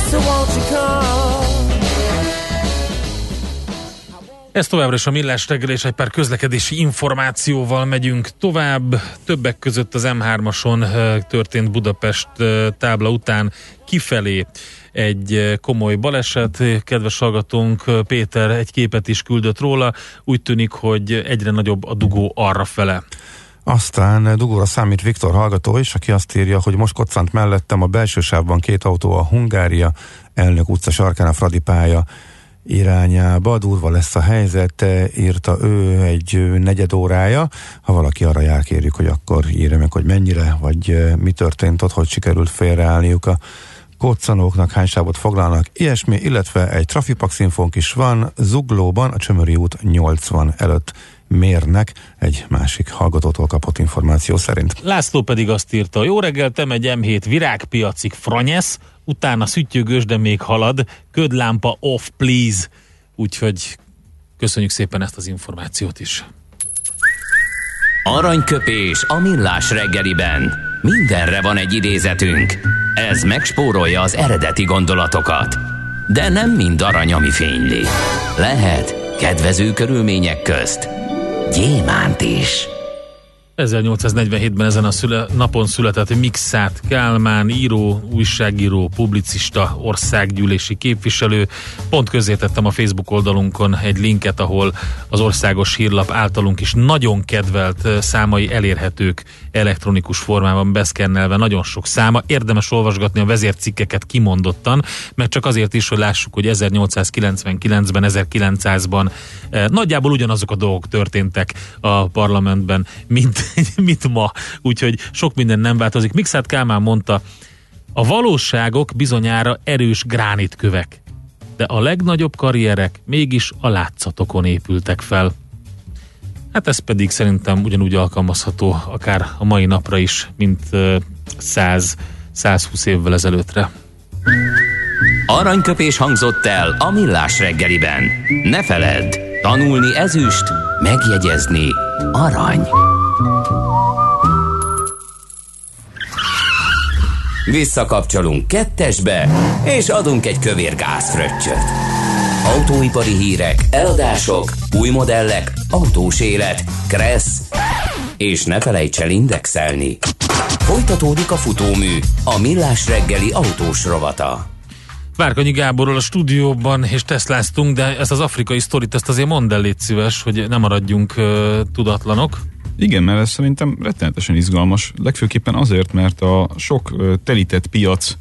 So won't you come? Ez továbbra is a Millás reggel, és egy pár közlekedési információval megyünk tovább. Többek között az M3-ason történt Budapest tábla után kifelé egy komoly baleset. Kedves hallgatónk Péter egy képet is küldött róla. Úgy tűnik, hogy egyre nagyobb a dugó arra fele. Aztán dugóra számít Viktor hallgató is, aki azt írja, hogy most koccant mellettem a belső sávban két autó a Hungária elnök utca sarkán a Fradi pálya irányába. Durva lesz a helyzet, írta ő egy negyed órája. Ha valaki arra jár, kérjük, hogy akkor írja meg, hogy mennyire, vagy eh, mi történt ott, hogy sikerült félreállniuk a koccanóknak hány sávot foglalnak, ilyesmi, illetve egy trafipax infónk is van, Zuglóban a Csömöri út 80 előtt mérnek egy másik hallgatótól kapott információ szerint. László pedig azt írta, jó reggel, te megy M7 virágpiacig Franyesz, utána szüttyögős, de még halad, ködlámpa off please, úgyhogy köszönjük szépen ezt az információt is. Aranyköpés a millás reggeliben. Mindenre van egy idézetünk. Ez megspórolja az eredeti gondolatokat. De nem mind arany, ami fényli. Lehet kedvező körülmények közt gyémánt is. 1847-ben ezen a szüle, napon született Mixát Kálmán, író, újságíró, publicista, országgyűlési képviselő. Pont tettem a Facebook oldalunkon egy linket, ahol az országos hírlap általunk is nagyon kedvelt számai elérhetők elektronikus formában beszkennelve, nagyon sok száma. Érdemes olvasgatni a vezércikkeket kimondottan, mert csak azért is, hogy lássuk, hogy 1899-ben, 1900-ban eh, nagyjából ugyanazok a dolgok történtek a parlamentben, mint mit ma. Úgyhogy sok minden nem változik. Mixát Kálmán mondta, a valóságok bizonyára erős gránitkövek, de a legnagyobb karrierek mégis a látszatokon épültek fel. Hát ez pedig szerintem ugyanúgy alkalmazható akár a mai napra is, mint 100-120 évvel ezelőttre. Aranyköpés hangzott el a millás reggeliben. Ne feledd, tanulni ezüst, megjegyezni arany. Visszakapcsolunk kettesbe, és adunk egy kövér gázfröccsöt. Autóipari hírek, eladások, új modellek, autós élet, kressz, és ne felejts el indexelni. Folytatódik a futómű, a millás reggeli autós rovata. Várkonyi Gáborról a stúdióban, és teszláztunk, de ezt az afrikai sztorit, ezt azért mondd el, légy szíves, hogy ne maradjunk uh, tudatlanok. Igen, mert ez szerintem rettenetesen izgalmas. Legfőképpen azért, mert a sok uh, telített piac,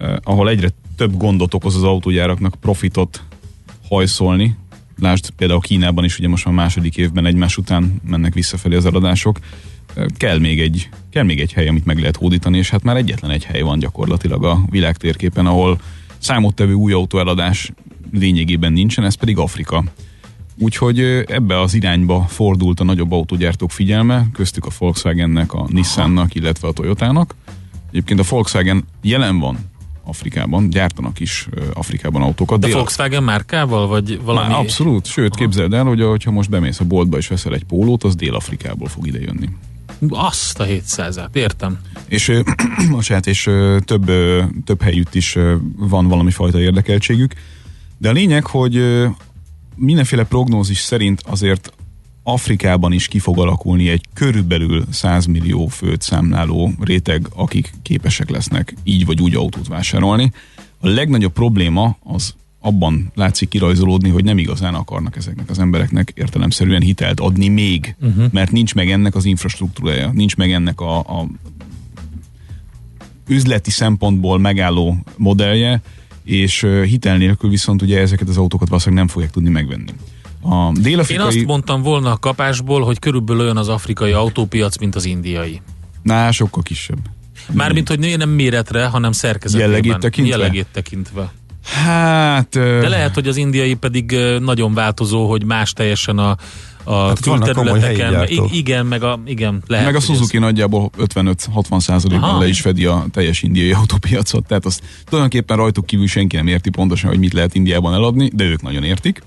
uh, ahol egyre több gondot okoz az autógyáraknak profitot hajszolni, lásd például Kínában is, ugye most már második évben egymás után mennek visszafelé az eladások, kell még egy, kell még egy hely, amit meg lehet hódítani, és hát már egyetlen egy hely van gyakorlatilag a világtérképen, ahol számottevő új autóeladás lényegében nincsen, ez pedig Afrika. Úgyhogy ebbe az irányba fordult a nagyobb autógyártók figyelme, köztük a Volkswagennek, a Nissannak, illetve a Toyotának. Egyébként a Volkswagen jelen van Afrikában, gyártanak is Afrikában autókat. De Dél- Volkswagen márkával, vagy valami? Már abszolút, sőt képzeld el, hogy ha most bemész a boltba és veszel egy pólót, az Dél-Afrikából fog idejönni. Azt a 700-át, értem. És, most és több, több helyütt is van valami fajta érdekeltségük. De a lényeg, hogy mindenféle prognózis szerint azért Afrikában is ki fog alakulni egy körülbelül 100 millió főt számláló réteg, akik képesek lesznek így vagy úgy autót vásárolni. A legnagyobb probléma az abban látszik kirajzolódni, hogy nem igazán akarnak ezeknek az embereknek értelemszerűen hitelt adni még, uh-huh. mert nincs meg ennek az infrastruktúrája, nincs meg ennek a, a üzleti szempontból megálló modellje, és hitel nélkül viszont ugye ezeket az autókat valószínűleg nem fogják tudni megvenni. A dél-afrikai... Én azt mondtam volna a kapásból, hogy körülbelül olyan az afrikai autópiac, mint az indiai. Na, sokkal kisebb. Mármint, hogy nem méretre, hanem szerkezetében. Jellegét tekintve? Jellegét tekintve. Hát... De lehet, hogy az indiai pedig nagyon változó, hogy más teljesen a, a hát külterületeken. Igen, meg a, igen, lehet. Meg a Suzuki ez... nagyjából 55-60 százalékban le is fedi a teljes indiai autópiacot, tehát azt tulajdonképpen rajtuk kívül senki nem érti pontosan, hogy mit lehet Indiában eladni, de ők nagyon értik.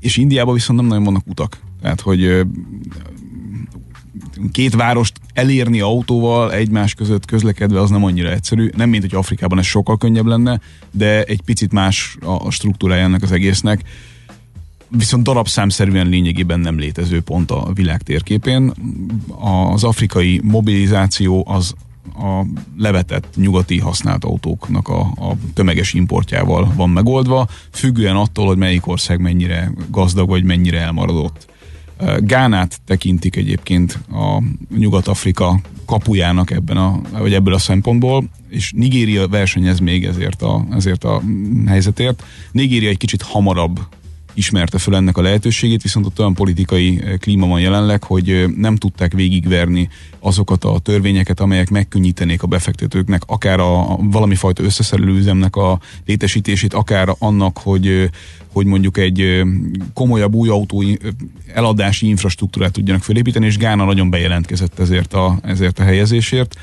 És Indiában viszont nem nagyon vannak utak. Tehát, hogy két várost elérni autóval egymás között közlekedve az nem annyira egyszerű. Nem mint, hogy Afrikában ez sokkal könnyebb lenne, de egy picit más a struktúrája ennek az egésznek. Viszont darabszámszerűen lényegében nem létező pont a világ térképén. Az afrikai mobilizáció az a levetett nyugati használt autóknak a, a tömeges importjával van megoldva, függően attól, hogy melyik ország mennyire gazdag vagy mennyire elmaradott. Gánát tekintik egyébként a Nyugat-Afrika kapujának ebben a, vagy ebből a szempontból, és Nigéria versenyez még ezért a, ezért a helyzetért. Nigéria egy kicsit hamarabb ismerte fel ennek a lehetőségét, viszont ott olyan politikai eh, klíma van jelenleg, hogy eh, nem tudták végigverni azokat a törvényeket, amelyek megkönnyítenék a befektetőknek, akár a, a valami fajta összeszerelő üzemnek a létesítését, akár annak, hogy, eh, hogy mondjuk egy komolyabb új autó eladási infrastruktúrát tudjanak felépíteni, és Gána nagyon bejelentkezett ezért a, ezért a helyezésért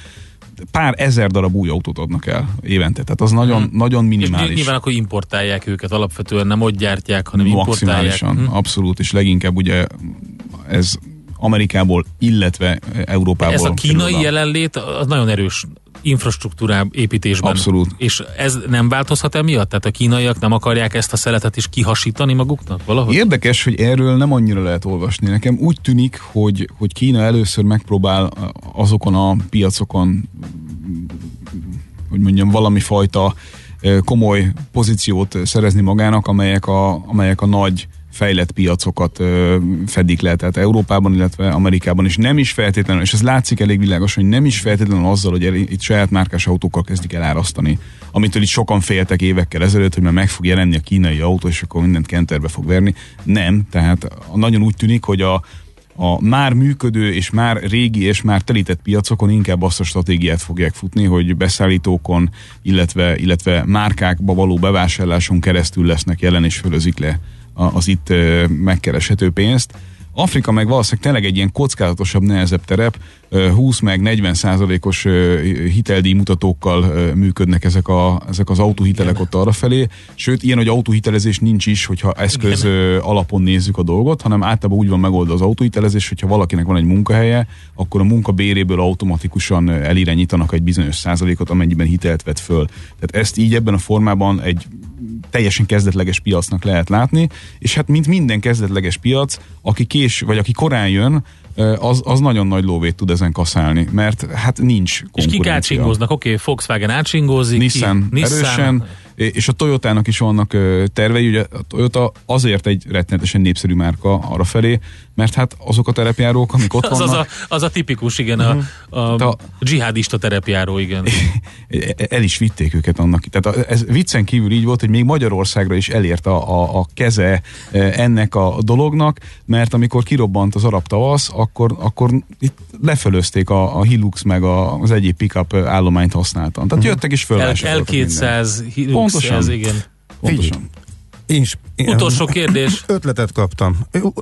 pár ezer darab új autót adnak el évente, tehát az nagyon, hmm. nagyon minimális. És nyilván akkor importálják őket alapvetően, nem ott gyártják, hanem importálják. hmm. abszolút, és leginkább ugye ez Amerikából, illetve Európából. Ez a kínai jelenlét az nagyon erős infrastruktúrá építésben. Abszolút. És ez nem változhat emiatt? Tehát a kínaiak nem akarják ezt a szeletet is kihasítani maguknak valahogy? Érdekes, hogy erről nem annyira lehet olvasni. Nekem úgy tűnik, hogy, hogy Kína először megpróbál azokon a piacokon, hogy mondjam, valami fajta komoly pozíciót szerezni magának, amelyek a, amelyek a nagy fejlett piacokat fedik le, tehát Európában, illetve Amerikában, és nem is feltétlenül, és ez látszik elég világos, hogy nem is feltétlenül azzal, hogy itt saját márkás autókkal kezdik el árasztani, amitől itt sokan féltek évekkel ezelőtt, hogy már meg fog jelenni a kínai autó, és akkor mindent kenterbe fog verni. Nem, tehát nagyon úgy tűnik, hogy a, a már működő és már régi és már telített piacokon inkább azt a stratégiát fogják futni, hogy beszállítókon, illetve, illetve márkákba való bevásárláson keresztül lesznek jelen és fölözik le az itt megkereshető pénzt. Afrika meg valószínűleg tényleg egy ilyen kockázatosabb, nehezebb terep, 20 meg 40 százalékos hiteldíj mutatókkal működnek ezek, a, ezek az autóhitelek Igen. ott arra felé. Sőt, ilyen, hogy autóhitelezés nincs is, hogyha eszköz Igen. alapon nézzük a dolgot, hanem általában úgy van megoldva az autóhitelezés, hogyha valakinek van egy munkahelye, akkor a munka béréből automatikusan elirányítanak egy bizonyos százalékot, amennyiben hitelt vett föl. Tehát ezt így ebben a formában egy teljesen kezdetleges piacnak lehet látni, és hát mint minden kezdetleges piac, aki kés, vagy aki korán jön, az, az nagyon nagy lóvét tud ezen kaszálni, mert hát nincs És kik átsingóznak? Oké, okay, Volkswagen átsingózik. Nissan, ki? Nissan erősen, és a Toyotának is vannak tervei, ugye a Toyota azért egy rettenetesen népszerű márka arra felé, mert hát azok a terepjárók, amik ott az vannak... Az a, az a tipikus, igen, uh-huh. a, a, a dzsihádista terepjáró, igen. El is vitték őket annak. Tehát ez viccen kívül így volt, hogy még Magyarországra is elért a, a, a keze ennek a dolognak, mert amikor kirobbant az arab tavasz, akkor, akkor itt lefölözték a, a Hilux meg a, az egyéb pickup állományt használtan. Tehát uh-huh. jöttek is föl. L200 Hilux Pontosan. Ez, igen. Pontosan. Én én Utolsó kérdés. Ötletet kaptam.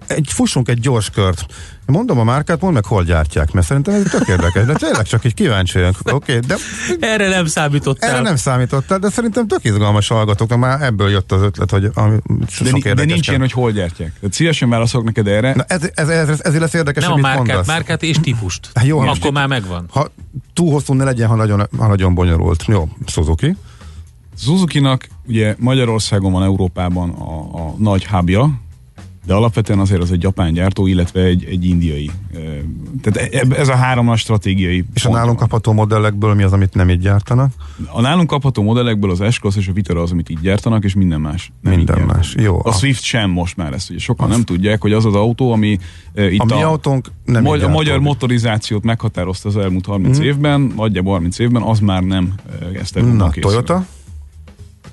Egy, fussunk egy gyors kört. Mondom a márkát, mondd meg, hol gyártják, mert szerintem ez tök érdekes, de tényleg csak így kíváncsi vagyok. Okay, de... Erre nem számítottál. Erre nem számítottál, de szerintem tök izgalmas hallgatóknak, már ebből jött az ötlet, hogy ami de, sok de nincs ilyen, hogy hol gyártják. Tehát szívesen válaszolok neked erre. Na ez, ez, ez, ez, lesz érdekes, nem a márkát, mondasz. márkát és típust. Hát jó, Akkor már megvan. Ha túl hosszú ne legyen, ha nagyon, ha nagyon bonyolult. Jó, Suzuki. Suzuki-nak ugye Magyarországon van Európában a, a nagy hubja, de alapvetően azért az egy japán gyártó, illetve egy, egy indiai. Tehát e, ez a három a stratégiai. És a nálunk kapható modellekből mi az, amit nem így gyártanak? A nálunk kapható modellekből az S-Class és a Vitara az, amit így gyártanak, és minden más. Nem minden más, jó. A Swift sem most már ezt, ugye sokan azt. nem tudják, hogy az az autó, ami uh, itt a, mi a, autónk nem magy- a magyar motorizációt meghatározta az elmúlt 30 mm. évben, nagyjából 30 évben, az már nem ezt Na, Toyota?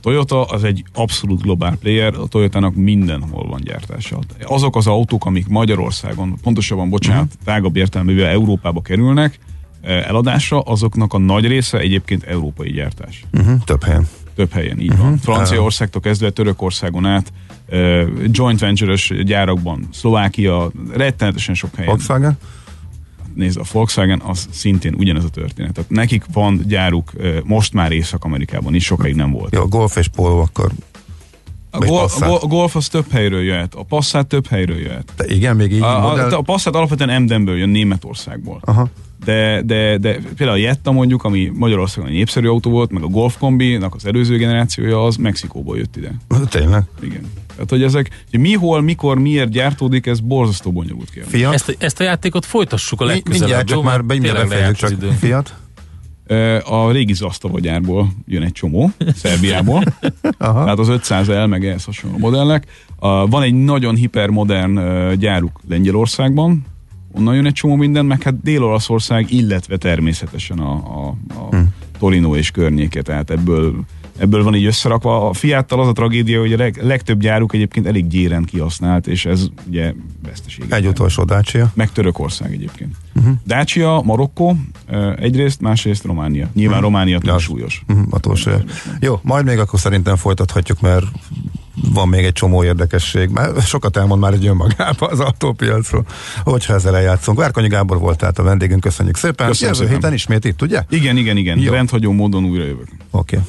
Toyota az egy abszolút globál player, a Toyotának mindenhol van gyártása. Azok az autók, amik Magyarországon, pontosabban, bocsánat, uh-huh. tágabb értelművel Európába kerülnek eh, eladásra, azoknak a nagy része egyébként európai gyártás. Uh-huh. Több helyen. Több helyen, így uh-huh. van. Franciaországtól kezdve Törökországon át, uh, joint venture-ös gyárakban, Szlovákia, rettenetesen sok helyen. Volkswagen? Nézd, a Volkswagen az szintén ugyanez a történet. Tehát nekik van gyáruk most már Észak-Amerikában is, sokáig nem volt. Jó, a Golf és Polo akkor a, gol, a Golf az több helyről jöhet, a Passat több helyről jöhet. De igen, még így a, modell... a, a Passat alapvetően Emdenből jön, Németországból. Aha. De, de, de például a Jetta mondjuk, ami Magyarországon egy népszerű autó volt, meg a Golf kombinak az előző generációja az Mexikóból jött ide. Tényleg? Igen. Tehát, hogy ezek, hogy mi, hol, mikor, miért gyártódik, ez borzasztó bonyolult kérdés. Ezt, ezt a játékot folytassuk a legközelebb. Mindjárt, csak már mindjárt csak Fiat. A régi Zastava gyárból jön egy csomó, Szerbiából. Aha. Tehát az 500 el, meg ehhez hasonló modellek. Van egy nagyon hipermodern gyáruk Lengyelországban, onnan jön egy csomó minden, meg hát Dél-Olaszország, illetve természetesen a, a, a Hm. Torino és környéke, tehát ebből, ebből van így összerakva. A Fiattal az a tragédia, hogy a leg, legtöbb gyáruk egyébként elég gyéren kihasznált, és ez ugye veszteség. Egy utolsó Dacia. Meg Törökország egyébként. Mhm. Dacia, Marokkó, egyrészt, másrészt Románia. Nyilván Románia túl súlyos. Mhm, a túlsúlyos. Jó, majd még akkor szerintem folytathatjuk, mert van még egy csomó érdekesség. Már sokat elmond már egy önmagába az autópiacról, hogyha ezzel eljátszunk. Várkonyi Gábor volt tehát a vendégünk, köszönjük szépen. Köszönöm Jövő szépen. héten ismét itt, ugye? Igen, igen, igen. Jó. Rendhagyó módon újra jövök. Oké. Okay.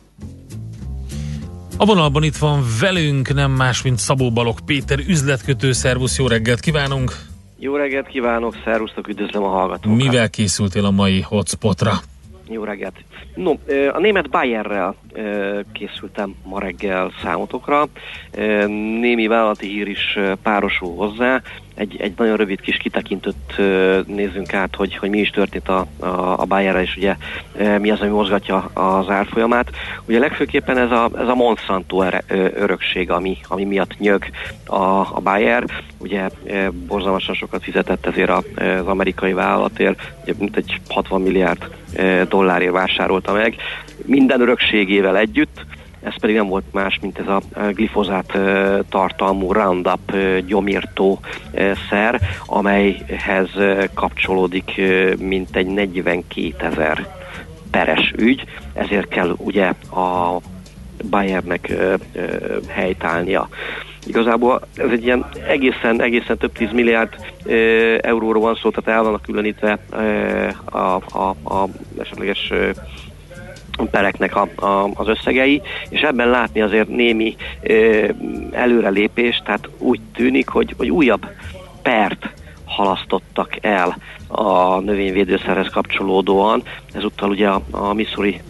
A vonalban itt van velünk nem más, mint Szabó Balog Péter, üzletkötő, szervusz, jó reggelt kívánunk! Jó reggelt kívánok, szervusztok, üdvözlöm a hallgatókat. Mivel készültél a mai hotspotra? Jó reggelt. No, a német Bayerrel készültem ma reggel számotokra. Némi vállalati hír is párosul hozzá. Egy, egy nagyon rövid kis kitekintőt nézzünk át, hogy, hogy mi is történt a, a, a Bayerrel, és ugye mi az, ami mozgatja az árfolyamát. Ugye legfőképpen ez a, ez a Monsanto örökség, ami, ami miatt nyög a, a Bayer. Ugye borzalmasan sokat fizetett ezért az amerikai vállalatért, ugye mint egy 60 milliárd dollárért vásárolta meg, minden örökségével együtt, ez pedig nem volt más, mint ez a ö, glifozát ö, tartalmú Roundup ö, gyomírtó szer, amelyhez kapcsolódik mintegy 42 ezer peres ügy, ezért kell ugye a ö, helytállnia. Igazából ez egy ilyen egészen, egészen több tíz milliárd ö, euróról van szó, tehát el vannak különítve ö, a, a, a esetleges pereknek a, a, az összegei, és ebben látni azért némi ö, előrelépés, tehát úgy tűnik, hogy, hogy újabb pert halasztottak el a növényvédőszerhez kapcsolódóan. Ezúttal ugye a, a Missouri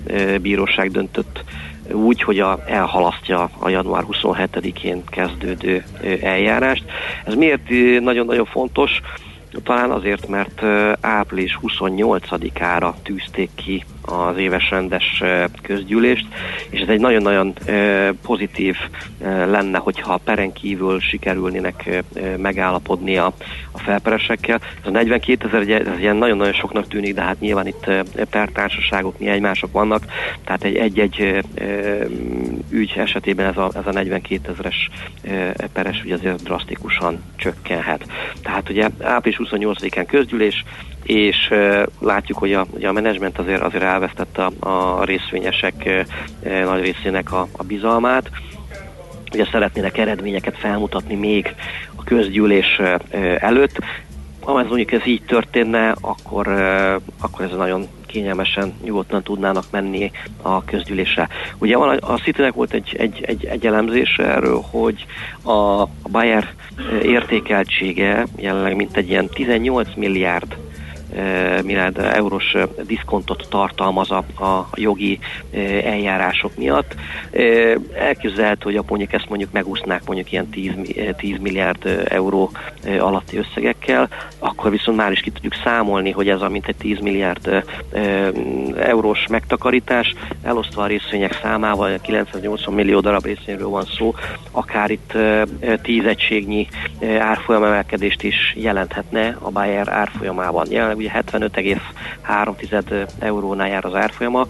bíróság döntött úgy, hogy a, elhalasztja a január 27-én kezdődő eljárást. Ez miért nagyon-nagyon fontos? Talán azért, mert április 28-ára tűzték ki az éves rendes közgyűlést, és ez egy nagyon-nagyon pozitív lenne, hogyha peren kívül sikerülnének megállapodni a, a felperesekkel. Ez a 42 ezer, ez ilyen nagyon-nagyon soknak tűnik, de hát nyilván itt pertársaságok, mi egymások vannak, tehát egy egy-egy ügy esetében ez a, ez a 42 ezeres peres ügy azért drasztikusan csökkenhet. Tehát ugye április 28-án közgyűlés, és látjuk, hogy a, ugye a menedzsment azért, azért elvesztette a, a részvényesek nagy részének a, a bizalmát. Ugye szeretnének eredményeket felmutatni még a közgyűlés előtt. Ha ez mondjuk ez így történne, akkor, akkor ez nagyon kényelmesen, nyugodtan tudnának menni a közgyűlésre. Ugye van, a Citynek volt egy, egy, egy, egy elemzés erről, hogy a, a Bayer értékeltsége jelenleg mint egy ilyen 18 milliárd milliárd eurós diszkontot tartalmaz a, a jogi eljárások miatt. Elképzelhető, hogy a mondjuk ezt mondjuk megúsznák mondjuk ilyen 10, 10 milliárd euró alatti összegekkel, akkor viszont már is ki tudjuk számolni, hogy ez a mintegy 10 milliárd eurós megtakarítás, elosztva a részvények számával, 980 millió darab részvényről van szó, akár itt 10 egységnyi árfolyamemelkedést is jelenthetne a Bayer árfolyamában. Jelenleg ugye 75,3 eurónál jár az árfolyama,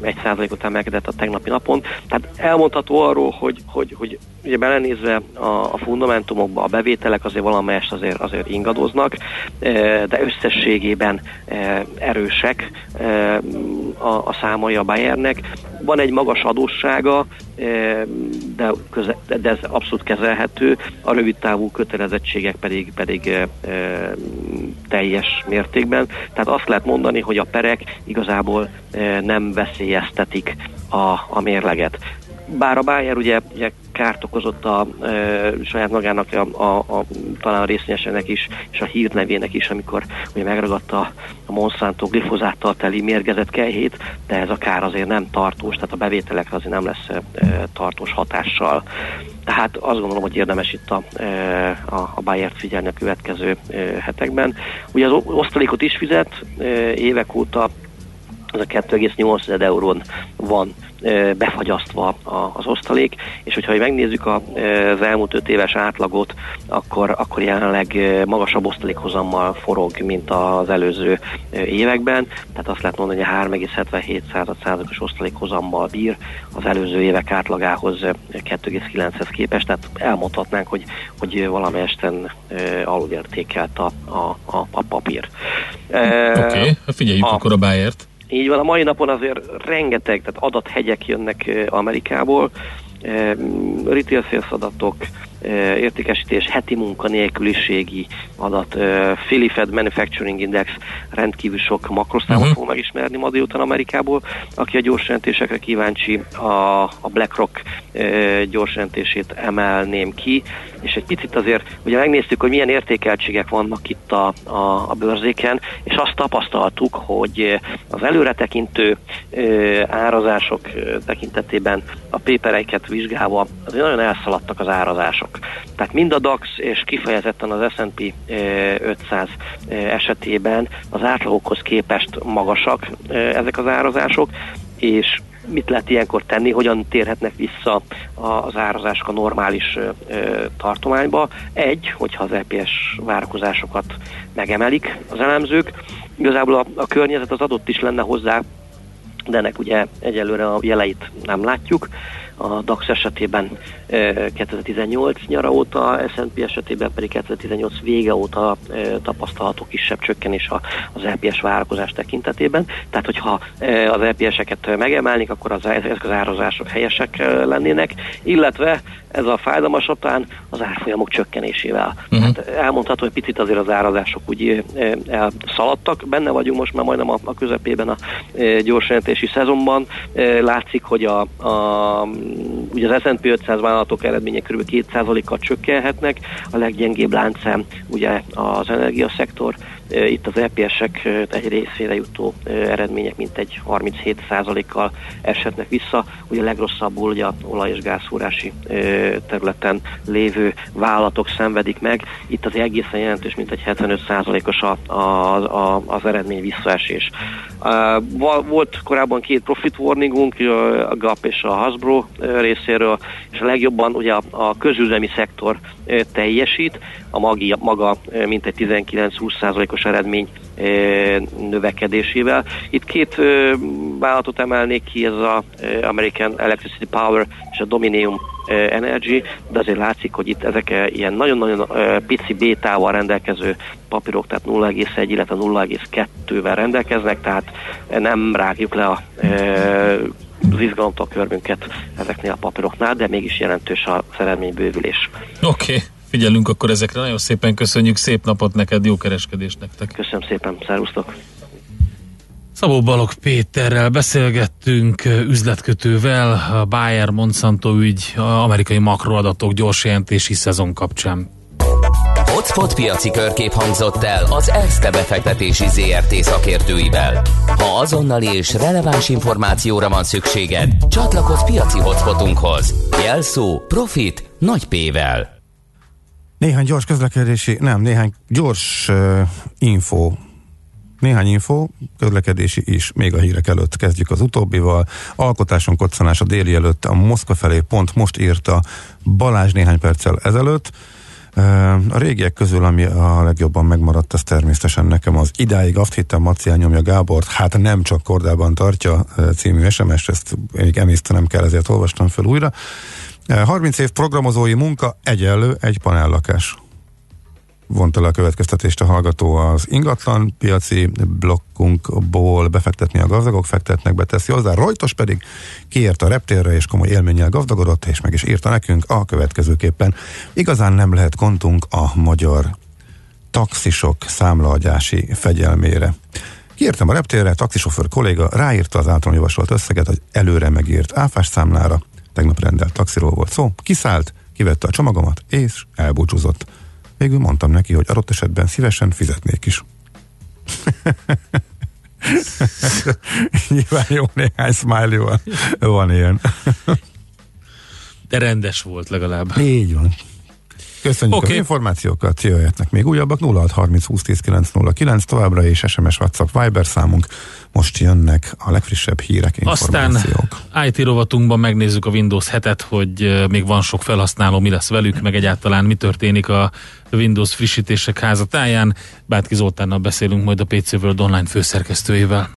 egy százalékot emelkedett a tegnapi napon. Tehát elmondható arról, hogy, hogy, hogy ugye belenézve a, a fundamentumokba a bevételek azért valamelyest azért, azért ingadoznak, de összességében erősek a, a számai a Bayernnek. Van egy magas adóssága, de, köze, de ez abszolút kezelhető, a rövid távú kötelezettségek pedig, pedig e, teljes mértékben. Tehát azt lehet mondani, hogy a perek igazából e, nem veszélyeztetik a, a mérleget bár a Bayer ugye, ugye kárt okozott a e, saját magának, a, a, a, talán a részvényesének is, és a hírnevének is, amikor ugye megragadta a Monsanto glifozáttal teli mérgezett kejhét, de ez a kár azért nem tartós, tehát a bevételekre azért nem lesz e, tartós hatással. Tehát azt gondolom, hogy érdemes itt a, a, a Bayer-t figyelni a következő hetekben. Ugye az osztalékot is fizet, évek óta ez a 2,8 eurón van befagyasztva az osztalék, és hogyha megnézzük az elmúlt 5 éves átlagot, akkor, akkor jelenleg magasabb osztalékhozammal forog, mint az előző években, tehát azt lehet mondani, hogy 3,77 százalékos osztalékhozammal bír az előző évek átlagához 2,9-hez képest, tehát elmondhatnánk, hogy, hogy valamelyesten alulértékelt a, a, a, a papír. Oké, okay. Hát figyeljük a, akkor a Bayert. Így van, a mai napon azért rengeteg, tehát adathegyek jönnek Amerikából, retail sales adatok, értékesítés, heti munkanélküliségi adat, Philly Fed Manufacturing Index, rendkívül sok makroszámot uh-huh. fog megismerni ma délután Amerikából. Aki a gyors jelentésekre kíváncsi, a, a BlackRock gyors jelentését emelném ki, és egy picit azért, ugye megnéztük, hogy milyen értékeltségek vannak itt a, a, a bőrzéken, és azt tapasztaltuk, hogy az előretekintő árazások tekintetében a pépereiket vizsgálva azért nagyon elszaladtak az árazások. Tehát mind a DAX és kifejezetten az S&P 500 esetében az átlagokhoz képest magasak ezek az árazások, és mit lehet ilyenkor tenni, hogyan térhetnek vissza az árazások a normális tartományba. Egy, hogyha az EPS várakozásokat megemelik az elemzők, igazából a, a környezet az adott is lenne hozzá, de ennek ugye egyelőre a jeleit nem látjuk a DAX esetében 2018 nyara óta, S&P esetében pedig 2018 vége óta tapasztalható kisebb csökkenés az LPS várakozás tekintetében. Tehát, hogyha az LPS-eket megemelnik, akkor az, ezek az árazások helyesek lennének, illetve ez a fájdalmasatán az árfolyamok csökkenésével. Uh-huh. Hát elmondható, hogy picit azért az árazások úgy elszaladtak. Benne vagyunk most már majdnem a, a közepében a gyorsjelentési szezonban. Látszik, hogy a, a ugye az S&P 500 vállalatok eredménye kb. 2%-kal csökkenhetnek, a leggyengébb láncem ugye az energiaszektor, itt az EPS-ek egy részére jutó eredmények mintegy 37%-kal eshetnek vissza. Ugye a legrosszabbul ugye a olaj- és gázfúrási területen lévő vállalatok szenvedik meg. Itt az egészen jelentős, mint egy 75%-os a, a, a, az eredmény visszaesés. Volt korábban két profit warningunk, a GAP és a Hasbro részéről, és a legjobban ugye a, a közüzemi szektor teljesít, a magi, maga mintegy 19-20%-os eredmény növekedésével. Itt két vállalatot emelnék ki, ez az American Electricity Power és a Dominium Energy, de azért látszik, hogy itt ezek ilyen nagyon-nagyon pici bétával rendelkező papírok, tehát 0,1, illetve 0,2-vel rendelkeznek, tehát nem rágjuk le a az izgalomtól körmünket ezeknél a papíroknál, de mégis jelentős a eredménybővülés. Oké. Okay. Figyelünk akkor ezekre. Nagyon szépen köszönjük, szép napot neked, jó kereskedést nektek. Köszönöm szépen, szervusztok! Szabó Balog Péterrel beszélgettünk üzletkötővel a Bayer Monsanto ügy, amerikai makroadatok gyors jelentési szezon kapcsán. Hotspot piaci körkép hangzott el az ESZTE befektetési ZRT szakértőivel. Ha azonnali és releváns információra van szükséged, csatlakozz piaci hotspotunkhoz. Jelszó Profit nagy P-vel. Néhány gyors közlekedési, nem, néhány gyors uh, info néhány info, közlekedési is, még a hírek előtt kezdjük az utóbbival. Alkotáson koccanás a déli előtt a Moszkva felé pont most írta Balázs néhány perccel ezelőtt. A régiek közül, ami a legjobban megmaradt, az természetesen nekem az idáig azt hittem Maci nyomja Gábort, hát nem csak kordában tartja című SMS, ezt még emésztenem kell, ezért olvastam fel újra. 30 év programozói munka egyenlő egy panellakás. Vonta le a következtetést a hallgató az ingatlan piaci blokkunkból befektetni a gazdagok fektetnek, beteszi hozzá. Rojtos pedig kiért a reptérre és komoly élménnyel gazdagodott, és meg is írta nekünk a következőképpen. Igazán nem lehet kontunk a magyar taxisok számlaadjási fegyelmére. Kiértem a reptérre, taxisofőr kolléga ráírta az általam javasolt összeget az előre megírt áfás számlára, tegnap rendelt taxiról volt szó, kiszállt, kivette a csomagomat, és elbúcsúzott. Végül mondtam neki, hogy adott esetben szívesen fizetnék is. Nyilván jó néhány smiley van, van ilyen. De rendes volt legalább. Így van. Köszönjük okay. az információkat, jöhetnek még újabbak 0630 20 10 909 továbbra és SMS WhatsApp Viber számunk. Most jönnek a legfrissebb hírek, információk. Aztán IT rovatunkban megnézzük a Windows 7-et, hogy még van sok felhasználó, mi lesz velük, meg egyáltalán mi történik a Windows frissítések házatáján. Bátki Zoltánnal beszélünk majd a PC World online főszerkesztőjével.